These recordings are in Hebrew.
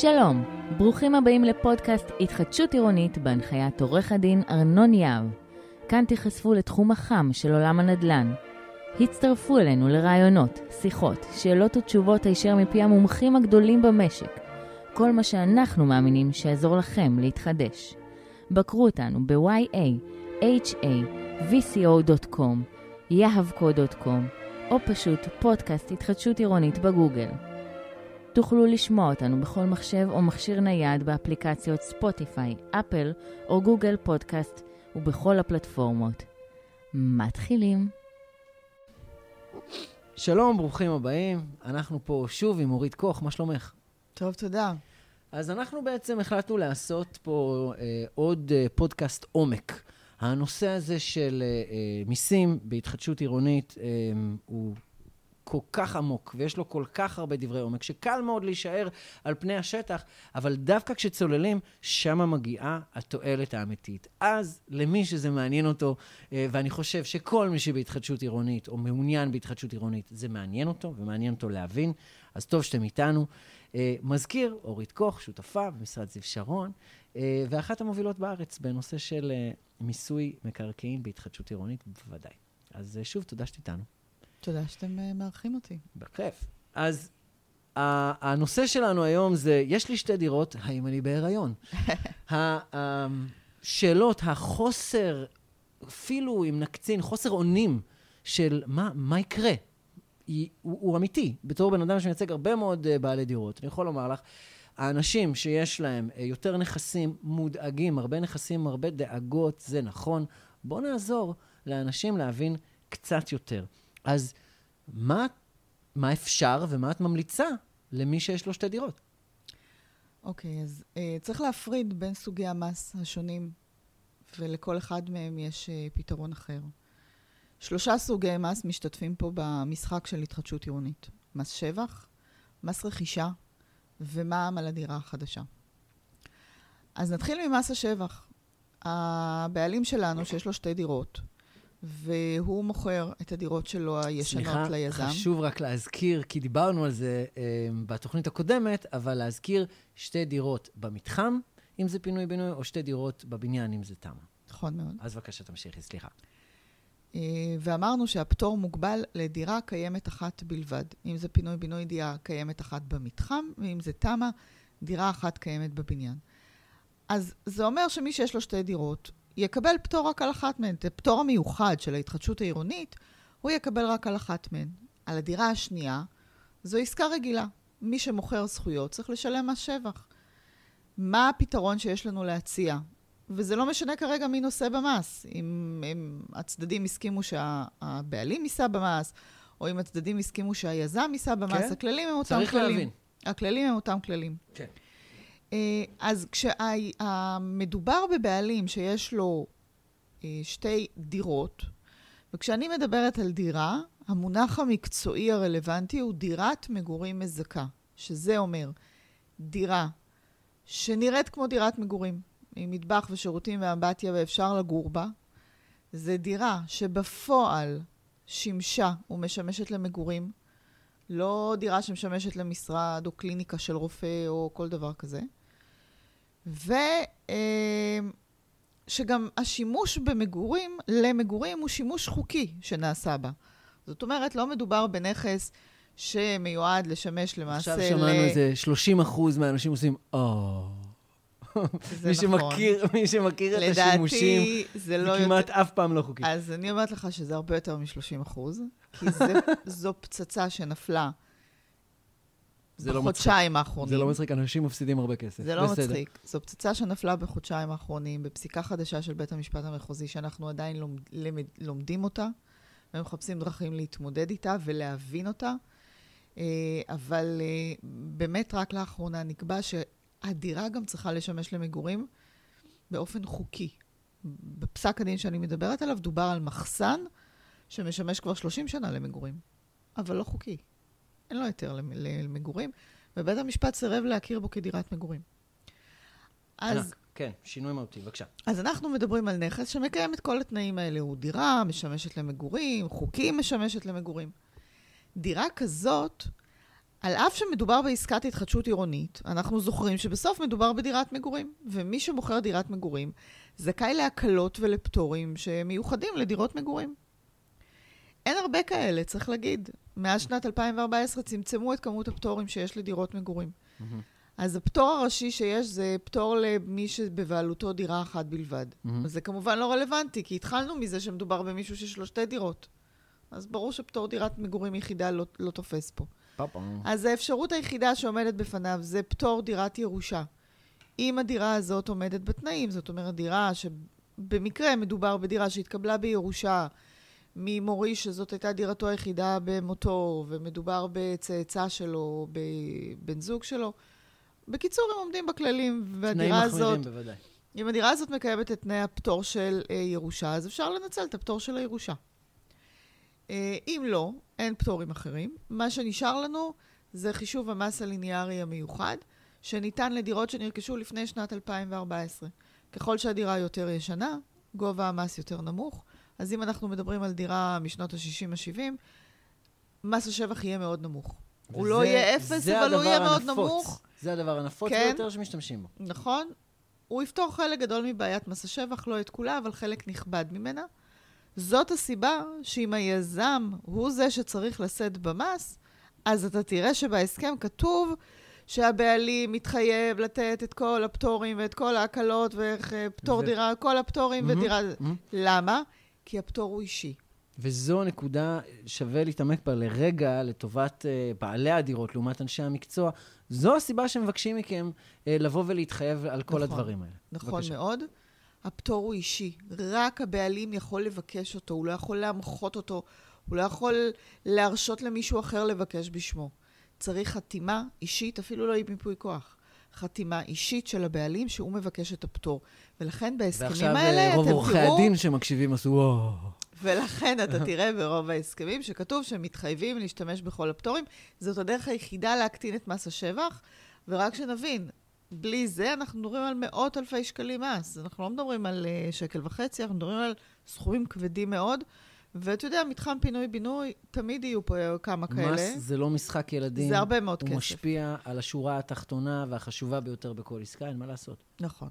שלום, ברוכים הבאים לפודקאסט התחדשות עירונית בהנחיית עורך הדין ארנון יהב. כאן תיחשפו לתחום החם של עולם הנדל"ן. הצטרפו אלינו לרעיונות, שיחות, שאלות ותשובות הישר מפי המומחים הגדולים במשק. כל מה שאנחנו מאמינים שיעזור לכם להתחדש. בקרו אותנו ב-ya-ha-vco.com, יהבco.com, או פשוט פודקאסט התחדשות עירונית בגוגל. תוכלו לשמוע אותנו בכל מחשב או מכשיר נייד באפליקציות ספוטיפיי, אפל או גוגל פודקאסט ובכל הפלטפורמות. מתחילים. שלום, ברוכים הבאים. אנחנו פה שוב עם אורית קוך, מה שלומך? טוב, תודה. אז אנחנו בעצם החלטנו לעשות פה אה, עוד אה, פודקאסט עומק. הנושא הזה של אה, אה, מיסים בהתחדשות עירונית אה, הוא כל כך עמוק, ויש לו כל כך הרבה דברי עומק, שקל מאוד להישאר על פני השטח, אבל דווקא כשצוללים, שמה מגיעה התועלת האמיתית. אז למי שזה מעניין אותו, אה, ואני חושב שכל מי שבהתחדשות עירונית, או מעוניין בהתחדשות עירונית, זה מעניין אותו, ומעניין אותו להבין, אז טוב שאתם איתנו. אה, מזכיר, אורית קוך, שותפה במשרד זיו שרון, אה, ואחת המובילות בארץ בנושא של מיסוי מקרקעין בהתחדשות עירונית, בוודאי. אז שוב, תודה שאת איתנו. תודה שאתם uh, מארחים אותי. בכיף. אז הנושא שלנו היום זה, יש לי שתי דירות, האם אני בהיריון? השאלות, החוסר, אפילו אם נקצין, חוסר אונים של מה, מה יקרה, היא, הוא, הוא אמיתי. בתור בן אדם שמייצג הרבה מאוד uh, בעלי דירות, אני יכול לומר לך, האנשים שיש להם uh, יותר נכסים מודאגים, הרבה נכסים, הרבה דאגות, זה נכון. בואו נעזור לאנשים להבין קצת יותר. אז מה, מה אפשר ומה את ממליצה למי שיש לו שתי דירות? אוקיי, okay, אז uh, צריך להפריד בין סוגי המס השונים, ולכל אחד מהם יש uh, פתרון אחר. שלושה סוגי מס משתתפים פה במשחק של התחדשות עירונית. מס שבח, מס רכישה ומע"מ על הדירה החדשה. אז נתחיל ממס השבח. הבעלים שלנו, שיש לו שתי דירות, והוא מוכר את הדירות שלו הישנות סליחה, ליזם. סליחה, חשוב רק להזכיר, כי דיברנו על זה אה, בתוכנית הקודמת, אבל להזכיר שתי דירות במתחם, אם זה פינוי-בינוי, או שתי דירות בבניין, אם זה תמ"א. נכון מאוד. אז בבקשה, תמשיכי, סליחה. אה, ואמרנו שהפטור מוגבל לדירה קיימת אחת בלבד. אם זה פינוי-בינוי, דירה קיימת אחת במתחם, ואם זה תמ"א, דירה אחת קיימת בבניין. אז זה אומר שמי שיש לו שתי דירות, יקבל פטור רק על אחת מהן. את הפטור המיוחד של ההתחדשות העירונית, הוא יקבל רק על אחת מהן. על הדירה השנייה, זו עסקה רגילה. מי שמוכר זכויות צריך לשלם מס שבח. מה הפתרון שיש לנו להציע? וזה לא משנה כרגע מי נושא במס. אם, אם הצדדים הסכימו שהבעלים יישא במס, או אם הצדדים הסכימו שהיזם יישא במס, כן? הכללים הם אותם כללים. צריך להבין. הכללים הם אותם כללים. כן. אה, אז כשמדובר בבעלים שיש לו אה, שתי דירות, וכשאני מדברת על דירה, המונח המקצועי הרלוונטי הוא דירת מגורים מזכה, שזה אומר דירה שנראית כמו דירת מגורים, עם מטבח ושירותים ואמבטיה ואפשר לגור בה. זה דירה שבפועל שימשה ומשמשת למגורים, לא דירה שמשמשת למשרד או קליניקה של רופא או כל דבר כזה. ושגם אה, השימוש במגורים, למגורים, הוא שימוש חוקי שנעשה בה. זאת אומרת, לא מדובר בנכס שמיועד לשמש למעשה... עכשיו שמענו איזה 30 אחוז מהאנשים עושים, או... מי שמכיר, נכון. מי שמכיר את השימושים, זה לא כמעט אף פעם לא חוקי. אז אני אומרת לך שזה הרבה יותר מ-30 אחוז, כי זו פצצה שנפלה לא בחודשיים לא האחרונים. זה לא מצחיק, אנשים מפסידים הרבה כסף. זה לא בסדר. מצחיק. זו פצצה שנפלה בחודשיים האחרונים, בפסיקה חדשה של בית המשפט המחוזי, שאנחנו עדיין לומד, למד, לומדים אותה, ומחפשים דרכים להתמודד איתה ולהבין אותה. אה, אבל אה, באמת רק לאחרונה נקבע שהדירה גם צריכה לשמש למגורים באופן חוקי. בפסק הדין שאני מדברת עליו דובר על מחסן שמשמש כבר 30 שנה למגורים, אבל לא חוקי. אין לו היתר למגורים, ובית המשפט סירב להכיר בו כדירת מגורים. אז... כן, שינוי מהותי, בבקשה. אז אנחנו מדברים על נכס שמקיים את כל התנאים האלה. הוא דירה, משמשת למגורים, חוקי משמשת למגורים. דירה כזאת, על אף שמדובר בעסקת התחדשות עירונית, אנחנו זוכרים שבסוף מדובר בדירת מגורים, ומי שמוכר דירת מגורים זכאי להקלות ולפטורים שמיוחדים לדירות מגורים. אין הרבה כאלה, צריך להגיד. מאז שנת 2014 צמצמו את כמות הפטורים שיש לדירות מגורים. Mm-hmm. אז הפטור הראשי שיש זה פטור למי שבבעלותו דירה אחת בלבד. Mm-hmm. זה כמובן לא רלוונטי, כי התחלנו מזה שמדובר במישהו שיש לו שתי דירות. אז ברור שפטור דירת מגורים יחידה לא, לא תופס פה. פאפה. אז האפשרות היחידה שעומדת בפניו זה פטור דירת ירושה. אם הדירה הזאת עומדת בתנאים, זאת אומרת, דירה שבמקרה מדובר בדירה שהתקבלה בירושה ממורי, שזאת הייתה דירתו היחידה במותו, ומדובר בצאצא שלו, בבן זוג שלו. בקיצור, הם עומדים בכללים, והדירה הזאת... תנאים מחמירים בוודאי. אם הדירה הזאת מקיימת את תנאי הפטור של אה, ירושה, אז אפשר לנצל את הפטור של הירושה. אה, אם לא, אין פטורים אחרים. מה שנשאר לנו זה חישוב המס הליניארי המיוחד, שניתן לדירות שנרכשו לפני שנת 2014. ככל שהדירה יותר ישנה, גובה המס יותר נמוך. אז אם אנחנו מדברים על דירה משנות ה-60-70, מס השבח יהיה מאוד נמוך. וזה, הוא לא יהיה אפס, אבל הוא יהיה מאוד. נמוך. זה הדבר הנפוץ כן, ביותר שמשתמשים בו. נכון. הוא יפתור חלק גדול מבעיית מס השבח, לא את כולה, אבל חלק נכבד ממנה. זאת הסיבה שאם היזם הוא זה שצריך לשאת במס, אז אתה תראה שבהסכם כתוב שהבעלים מתחייב לתת את כל הפטורים ואת כל ההקלות ופטור ו... דירה, כל הפטורים mm-hmm, ודירה. Mm-hmm. למה? כי הפטור הוא אישי. וזו נקודה שווה להתעמק בה לרגע לטובת uh, בעלי הדירות לעומת אנשי המקצוע. זו הסיבה שמבקשים מכם uh, לבוא ולהתחייב על כל נכון, הדברים האלה. נכון בבקשה. מאוד. הפטור הוא אישי. רק הבעלים יכול לבקש אותו, הוא לא יכול להמחות אותו, הוא לא יכול להרשות למישהו אחר לבקש בשמו. צריך חתימה אישית, אפילו לא עם מיפוי כוח. חתימה אישית של הבעלים שהוא מבקש את הפטור. ולכן בהסכמים האלה, אתם תראו... ועכשיו רוב עורכי הדין שמקשיבים עשו וואו. ולכן אתה תראה ברוב ההסכמים שכתוב שהם מתחייבים להשתמש בכל הפטורים. זאת הדרך היחידה להקטין את מס השבח. ורק שנבין, בלי זה אנחנו מדברים על מאות אלפי שקלים מס. אנחנו לא מדברים על uh, שקל וחצי, אנחנו מדברים על סכומים כבדים מאוד. ואתה יודע, מתחם פינוי-בינוי, תמיד יהיו פה כמה כאלה. מס זה לא משחק ילדים. זה הרבה מאוד הוא כסף. הוא משפיע על השורה התחתונה והחשובה ביותר בכל עסקה, אין מה לעשות. נכון.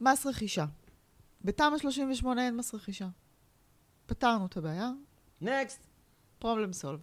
מס רכישה. בתמ"א 38 אין מס רכישה. פתרנו את הבעיה. נקסט. פרובלם סולבד.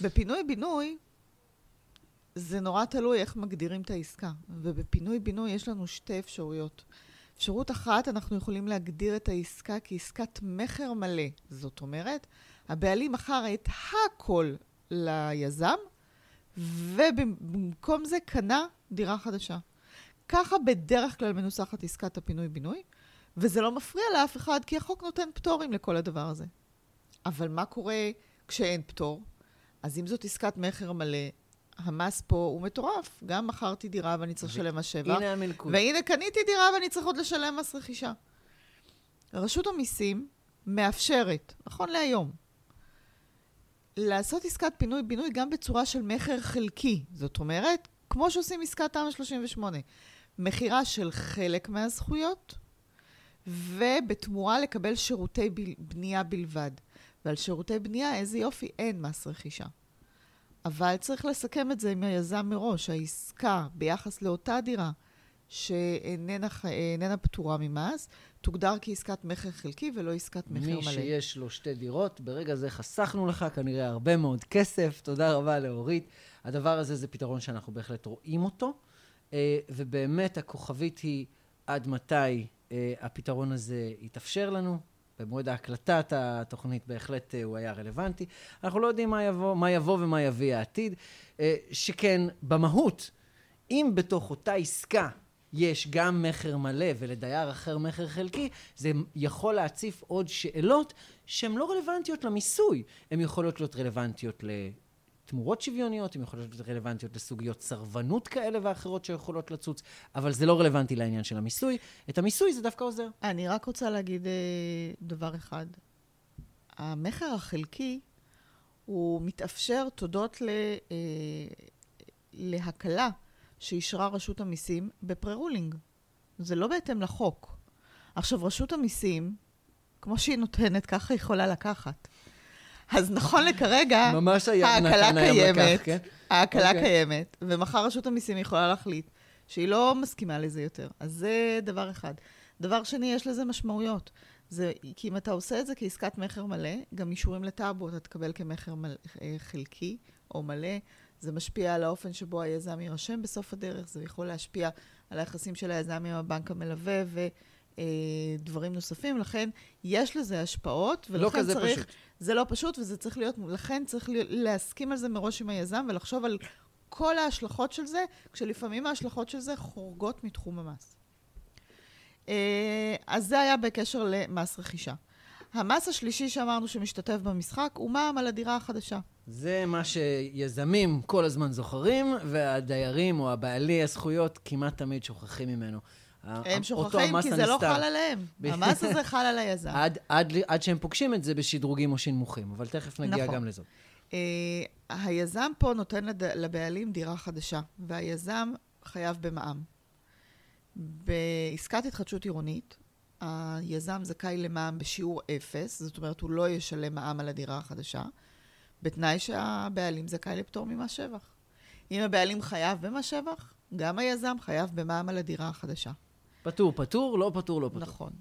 בפינוי-בינוי, זה נורא תלוי איך מגדירים את העסקה. ובפינוי-בינוי יש לנו שתי אפשרויות. אפשרות אחת, אנחנו יכולים להגדיר את העסקה כעסקת מכר מלא. זאת אומרת, הבעלים מכר את הכל ליזם, ובמקום זה קנה דירה חדשה. ככה בדרך כלל מנוסחת עסקת הפינוי-בינוי, וזה לא מפריע לאף אחד, כי החוק נותן פטורים לכל הדבר הזה. אבל מה קורה כשאין פטור? אז אם זאת עסקת מכר מלא, המס פה הוא מטורף. גם מכרתי דירה ואני צריך לשלם מס שבח. הנה המלכוד. והנה קניתי דירה ואני צריך עוד לשלם מס רכישה. רשות המיסים מאפשרת, נכון להיום, לעשות עסקת פינוי-בינוי גם בצורה של מכר חלקי. זאת אומרת, כמו שעושים עסקת תמ"א 38, מכירה של חלק מהזכויות, ובתמורה לקבל שירותי בנייה בלבד. ועל שירותי בנייה, איזה יופי, אין מס רכישה. אבל צריך לסכם את זה עם היזם מראש. העסקה ביחס לאותה דירה שאיננה פטורה ממס, תוגדר כעסקת מכר חלקי ולא עסקת מכר מלא. מי שיש לו שתי דירות, ברגע זה חסכנו לך כנראה הרבה מאוד כסף. תודה רבה לאורית. הדבר הזה זה פתרון שאנחנו בהחלט רואים אותו, אה, ובאמת הכוכבית היא עד מתי אה, הפתרון הזה יתאפשר לנו. במועד ההקלטת התוכנית בהחלט uh, הוא היה רלוונטי. אנחנו לא יודעים מה יבוא, מה יבוא ומה יביא העתיד. Uh, שכן במהות, אם בתוך אותה עסקה יש גם מכר מלא ולדייר אחר מכר חלקי, זה יכול להציף עוד שאלות שהן לא רלוונטיות למיסוי. הן יכולות להיות רלוונטיות. תמורות שוויוניות, הן יכולות להיות רלוונטיות לסוגיות סרבנות כאלה ואחרות שיכולות לצוץ, אבל זה לא רלוונטי לעניין של המיסוי. את המיסוי זה דווקא עוזר. אני רק רוצה להגיד אה, דבר אחד. המכר החלקי הוא מתאפשר תודות ל, אה, להקלה שאישרה רשות המיסים בפרה-רולינג. זה לא בהתאם לחוק. עכשיו, רשות המיסים, כמו שהיא נותנת, ככה היא יכולה לקחת. אז נכון לכרגע, ממש היה ההקלה היום קיימת, כן? ההקלה אוקיי. קיימת, ומחר רשות המיסים יכולה להחליט שהיא לא מסכימה לזה יותר. אז זה דבר אחד. דבר שני, יש לזה משמעויות. זה, כי אם אתה עושה את זה כעסקת מכר מלא, גם אישורים לטאבו אתה תקבל כמכר מל, אה, חלקי או מלא. זה משפיע על האופן שבו היזם יירשם בסוף הדרך, זה יכול להשפיע על היחסים של היזם עם הבנק המלווה ודברים נוספים. לכן, יש לזה השפעות, ולכן לא כזה צריך... פשוט. זה לא פשוט, וזה צריך להיות, לכן צריך להסכים על זה מראש עם היזם ולחשוב על כל ההשלכות של זה, כשלפעמים ההשלכות של זה חורגות מתחום המס. אה, אז זה היה בקשר למס רכישה. המס השלישי שאמרנו שמשתתף במשחק הוא מע"מ על הדירה החדשה. זה מה שיזמים כל הזמן זוכרים, והדיירים או הבעלי הזכויות כמעט תמיד שוכחים ממנו. הם אותו שוכחים כי זה לא הנסתר. חל עליהם. המס הזה חל על היזם. עד, עד, עד שהם פוגשים את זה בשדרוגים או שינמוכים, אבל תכף נגיע נכון. גם לזאת. אה, היזם פה נותן לד... לבעלים דירה חדשה, והיזם חייב במע"מ. בעסקת התחדשות עירונית, היזם זכאי למע"מ בשיעור אפס, זאת אומרת, הוא לא ישלם מע"מ על הדירה החדשה, בתנאי שהבעלים זכאי לפטור ממס שבח. אם הבעלים חייב במס שבח, גם היזם חייב במע"מ על הדירה החדשה. פטור, פטור, לא פטור, לא פטור. נכון.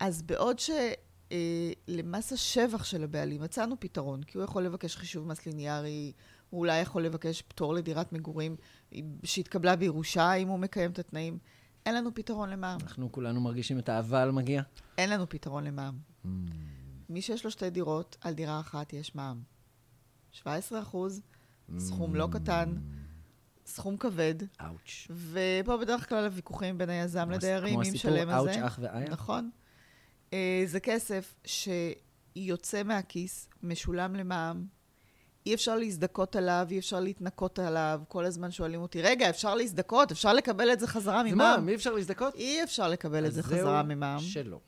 אז בעוד שלמס השבח של הבעלים מצאנו פתרון, כי הוא יכול לבקש חישוב מס ליניארי, הוא אולי יכול לבקש פטור לדירת מגורים שהתקבלה בירושה, אם הוא מקיים את התנאים. אין לנו פתרון למע"מ. אנחנו כולנו מרגישים את האבל מגיע. אין לנו פתרון למע"מ. מי שיש לו שתי דירות, על דירה אחת יש מע"מ. 17 אחוז, סכום לא קטן, סכום כבד, אאוץ'. ופה בדרך כלל הוויכוחים בין היזם כמו לדיירים, כמו מי הסיפור משלם על זה. אאוץ', אח ואיה. נכון. אה, זה כסף שיוצא מהכיס, משולם למע"מ, אי אפשר להזדכות עליו, אי אפשר להתנקות עליו. כל הזמן שואלים אותי, רגע, אפשר להזדכות? אפשר לקבל את זה חזרה אז מה, ממע"מ? אי אפשר להזדכות? אי אפשר לקבל את זה חזרה זהו ממע"מ. שלא.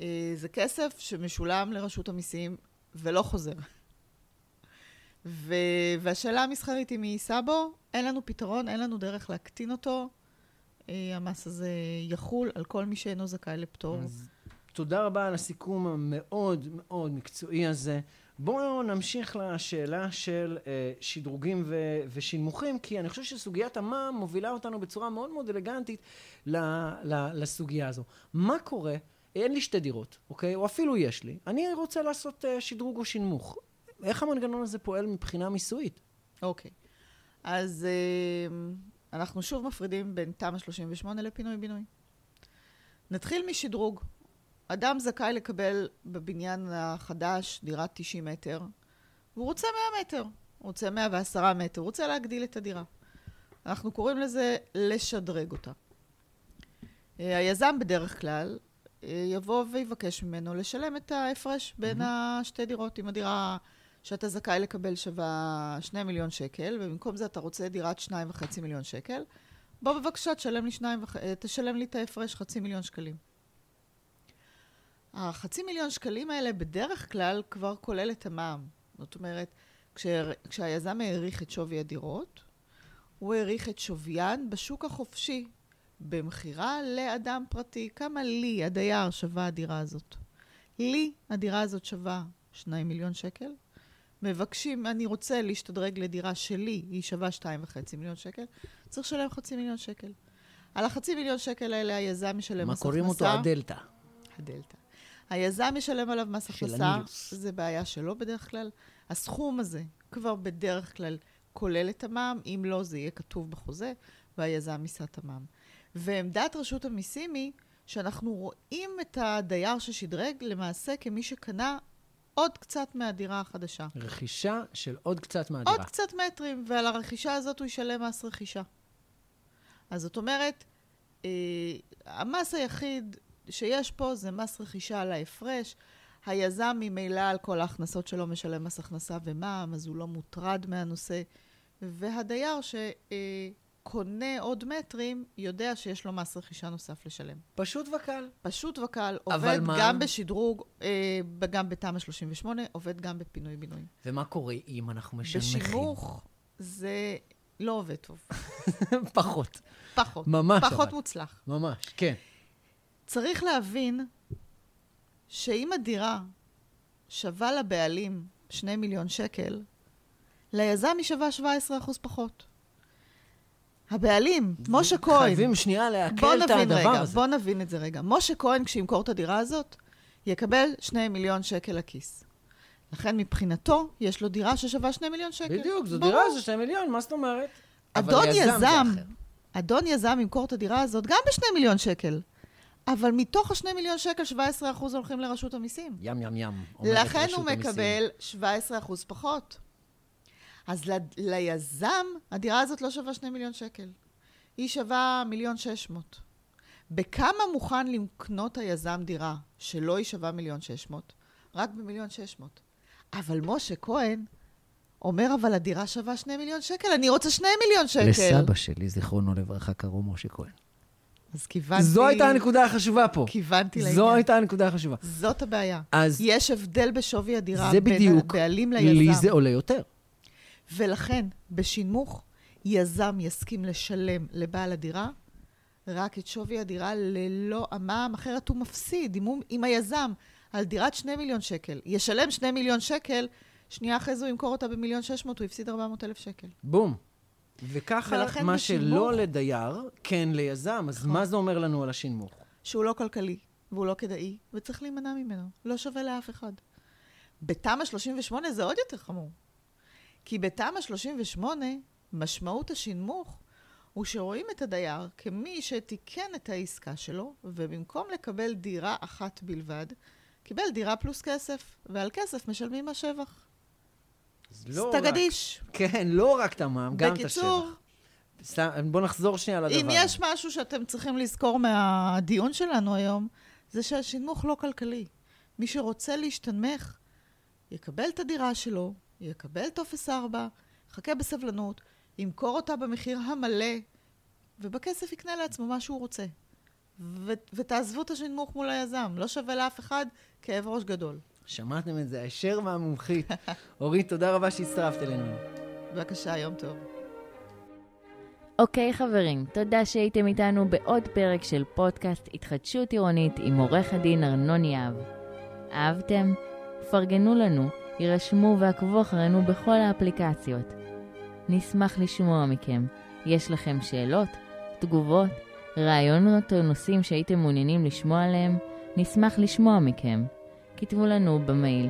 אה, זה כסף שמשולם לרשות המיסים ולא חוזר. ו... והשאלה המסחרית היא מי יישא בו, אין לנו פתרון, אין לנו דרך להקטין אותו. אה, המס הזה יחול על כל מי שאינו זכאי לפטור. אז תודה רבה על הסיכום המאוד מאוד מקצועי הזה. בואו נמשיך לשאלה של אה, שדרוגים ו- ושנמוכים, כי אני חושב שסוגיית המע"מ מובילה אותנו בצורה מאוד מאוד אלגנטית ל- ל- לסוגיה הזו. מה קורה, אין לי שתי דירות, אוקיי? או אפילו יש לי, אני רוצה לעשות אה, שדרוג או שנמוך. איך המנגנון הזה פועל מבחינה מיסויית? אוקיי. אז אה, אנחנו שוב מפרידים בין תמ"א 38 לפינוי-בינוי. נתחיל משדרוג. אדם זכאי לקבל בבניין החדש דירת 90 מטר, והוא רוצה 100 מטר, הוא רוצה 110 מטר, הוא רוצה להגדיל את הדירה. אנחנו קוראים לזה לשדרג אותה. אה, היזם בדרך כלל אה, יבוא ויבקש ממנו לשלם את ההפרש בין השתי דירות. אם הדירה שאתה זכאי לקבל שווה 2 מיליון שקל, ובמקום זה אתה רוצה דירת 2.5 מיליון שקל, בוא בבקשה תשלם לי, שניים וח... אה, תשלם לי את ההפרש חצי מיליון שקלים. החצי מיליון שקלים האלה בדרך כלל כבר כולל את המע"מ. זאת אומרת, כשה... כשהיזם העריך את שווי הדירות, הוא העריך את שוויין בשוק החופשי, במכירה לאדם פרטי. כמה לי, הדייר, שווה הדירה הזאת? לי, הדירה הזאת שווה 2 מיליון שקל. מבקשים, אני רוצה להשתדרג לדירה שלי, היא שווה 2.5 מיליון שקל, צריך לשלם חצי מיליון שקל. על החצי מיליון שקל האלה היזם ישלם מה מס הכנסה. קוראים אותו הדלתא? הדלתא. היזם ישלם עליו מס הכנסה. זה בעיה שלו בדרך כלל. הסכום הזה כבר בדרך כלל כולל את המע"מ, אם לא זה יהיה כתוב בחוזה, והיזם יישא את המע"מ. ועמדת רשות המיסים היא שאנחנו רואים את הדייר ששדרג למעשה כמי שקנה עוד קצת מהדירה החדשה. רכישה של עוד קצת מהדירה. עוד קצת מטרים, ועל הרכישה הזאת הוא ישלם מס רכישה. אז זאת אומרת, אה, המס היחיד שיש פה זה מס רכישה על ההפרש. היזם ממילא על כל ההכנסות שלו משלם מס הכנסה ומע"מ, אז הוא לא מוטרד מהנושא. והדייר שקונה עוד מטרים, יודע שיש לו מס רכישה נוסף לשלם. פשוט וקל. פשוט וקל, עובד מה- גם בשדרוג, אה, גם בתמ"א 38, עובד גם בפינוי-בינוי. ומה קורה אם אנחנו משנמכים? בשימוך זה לא עובד טוב. פחות. פחות. ממש פחות אבל. מוצלח. ממש, כן. צריך להבין שאם הדירה שווה לבעלים 2 מיליון שקל, ליזם היא שווה 17% פחות. הבעלים, משה כהן, חייבים שנייה לעכל את הדבר רגע, הזה. בוא נבין את זה רגע. משה כהן, כשימכור את הדירה הזאת, יקבל 2 מיליון שקל לכיס. לכן מבחינתו, יש לו דירה ששווה 2 מיליון שקל. בדיוק, זו ברור. דירה של 2 מיליון, מה זאת אומרת? אדון יזם יזם. אדון יזם ימכור את הדירה הזאת גם ב-2 מיליון שקל. אבל מתוך ה-2 מיליון שקל, 17% הולכים לרשות המיסים. ים ים ים. לכן הוא. מקבל 17% פחות. אז ל- ליזם, הדירה הזאת לא שווה 2 מיליון שקל. היא שווה מיליון 600. בכמה מוכן לקנות היזם דירה שלא היא שווה מיליון 600? רק במיליון 600. אבל משה כהן אומר, אבל הדירה שווה 2 מיליון שקל, אני רוצה 2 מיליון שקל. לסבא שלי, זיכרונו לברכה, קראו משה כהן. אז כיוונתי... זו הייתה הנקודה החשובה פה. כיוונתי לעניין. זו הייתה הנקודה החשובה. זאת הבעיה. אז יש הבדל בשווי הדירה זה בין בדיוק, הבעלים ליזם. לי זה עולה יותר. ולכן, בשנמוך, יזם יסכים לשלם לבעל הדירה רק את שווי הדירה ללא המע"מ, אחרת הוא מפסיד. אם, הוא, אם היזם על דירת 2 מיליון שקל ישלם 2 מיליון שקל, שנייה אחרי זה הוא ימכור אותה במיליון 600, הוא הפסיד 400 אלף שקל. בום. וככה, מה בשנמוך- שלא לדייר, כן ליזם. אז נכון. מה זה אומר לנו על השנמוך? שהוא לא כלכלי, והוא לא כדאי, וצריך להימנע ממנו. לא שווה לאף אחד. בתמ"א 38 זה עוד יותר חמור. כי בתמ"א 38, משמעות השנמוך הוא שרואים את הדייר כמי שתיקן את העסקה שלו, ובמקום לקבל דירה אחת בלבד, קיבל דירה פלוס כסף, ועל כסף משלמים מס שבח. לא סטגדיש. רק- כן, לא רק את המע"מ, גם את השבח. בקיצור, סתם, בוא נחזור שנייה לדבר. אם יש משהו שאתם צריכים לזכור מהדיון שלנו היום, זה שהשנמוך לא כלכלי. מי שרוצה להשתנמך, יקבל את הדירה שלו, יקבל טופס 4, יחכה בסבלנות, ימכור אותה במחיר המלא, ובכסף יקנה לעצמו מה שהוא רוצה. ו- ותעזבו את השנמוך מול היזם, לא שווה לאף אחד כאב ראש גדול. שמעתם את זה הישר מהמומחית. אורית, תודה רבה שהצטרפת אלינו. בבקשה, יום טוב. אוקיי חברים, תודה שהייתם איתנו בעוד פרק של פודקאסט התחדשות עירונית עם עורך הדין ארנון יהב. אהבתם? פרגנו לנו, יירשמו ועקבו אחרינו בכל האפליקציות. נשמח לשמוע מכם. יש לכם שאלות, תגובות, רעיונות או נושאים שהייתם מעוניינים לשמוע עליהם? נשמח לשמוע מכם. כתבו לנו במייל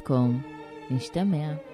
קום. נשתמע.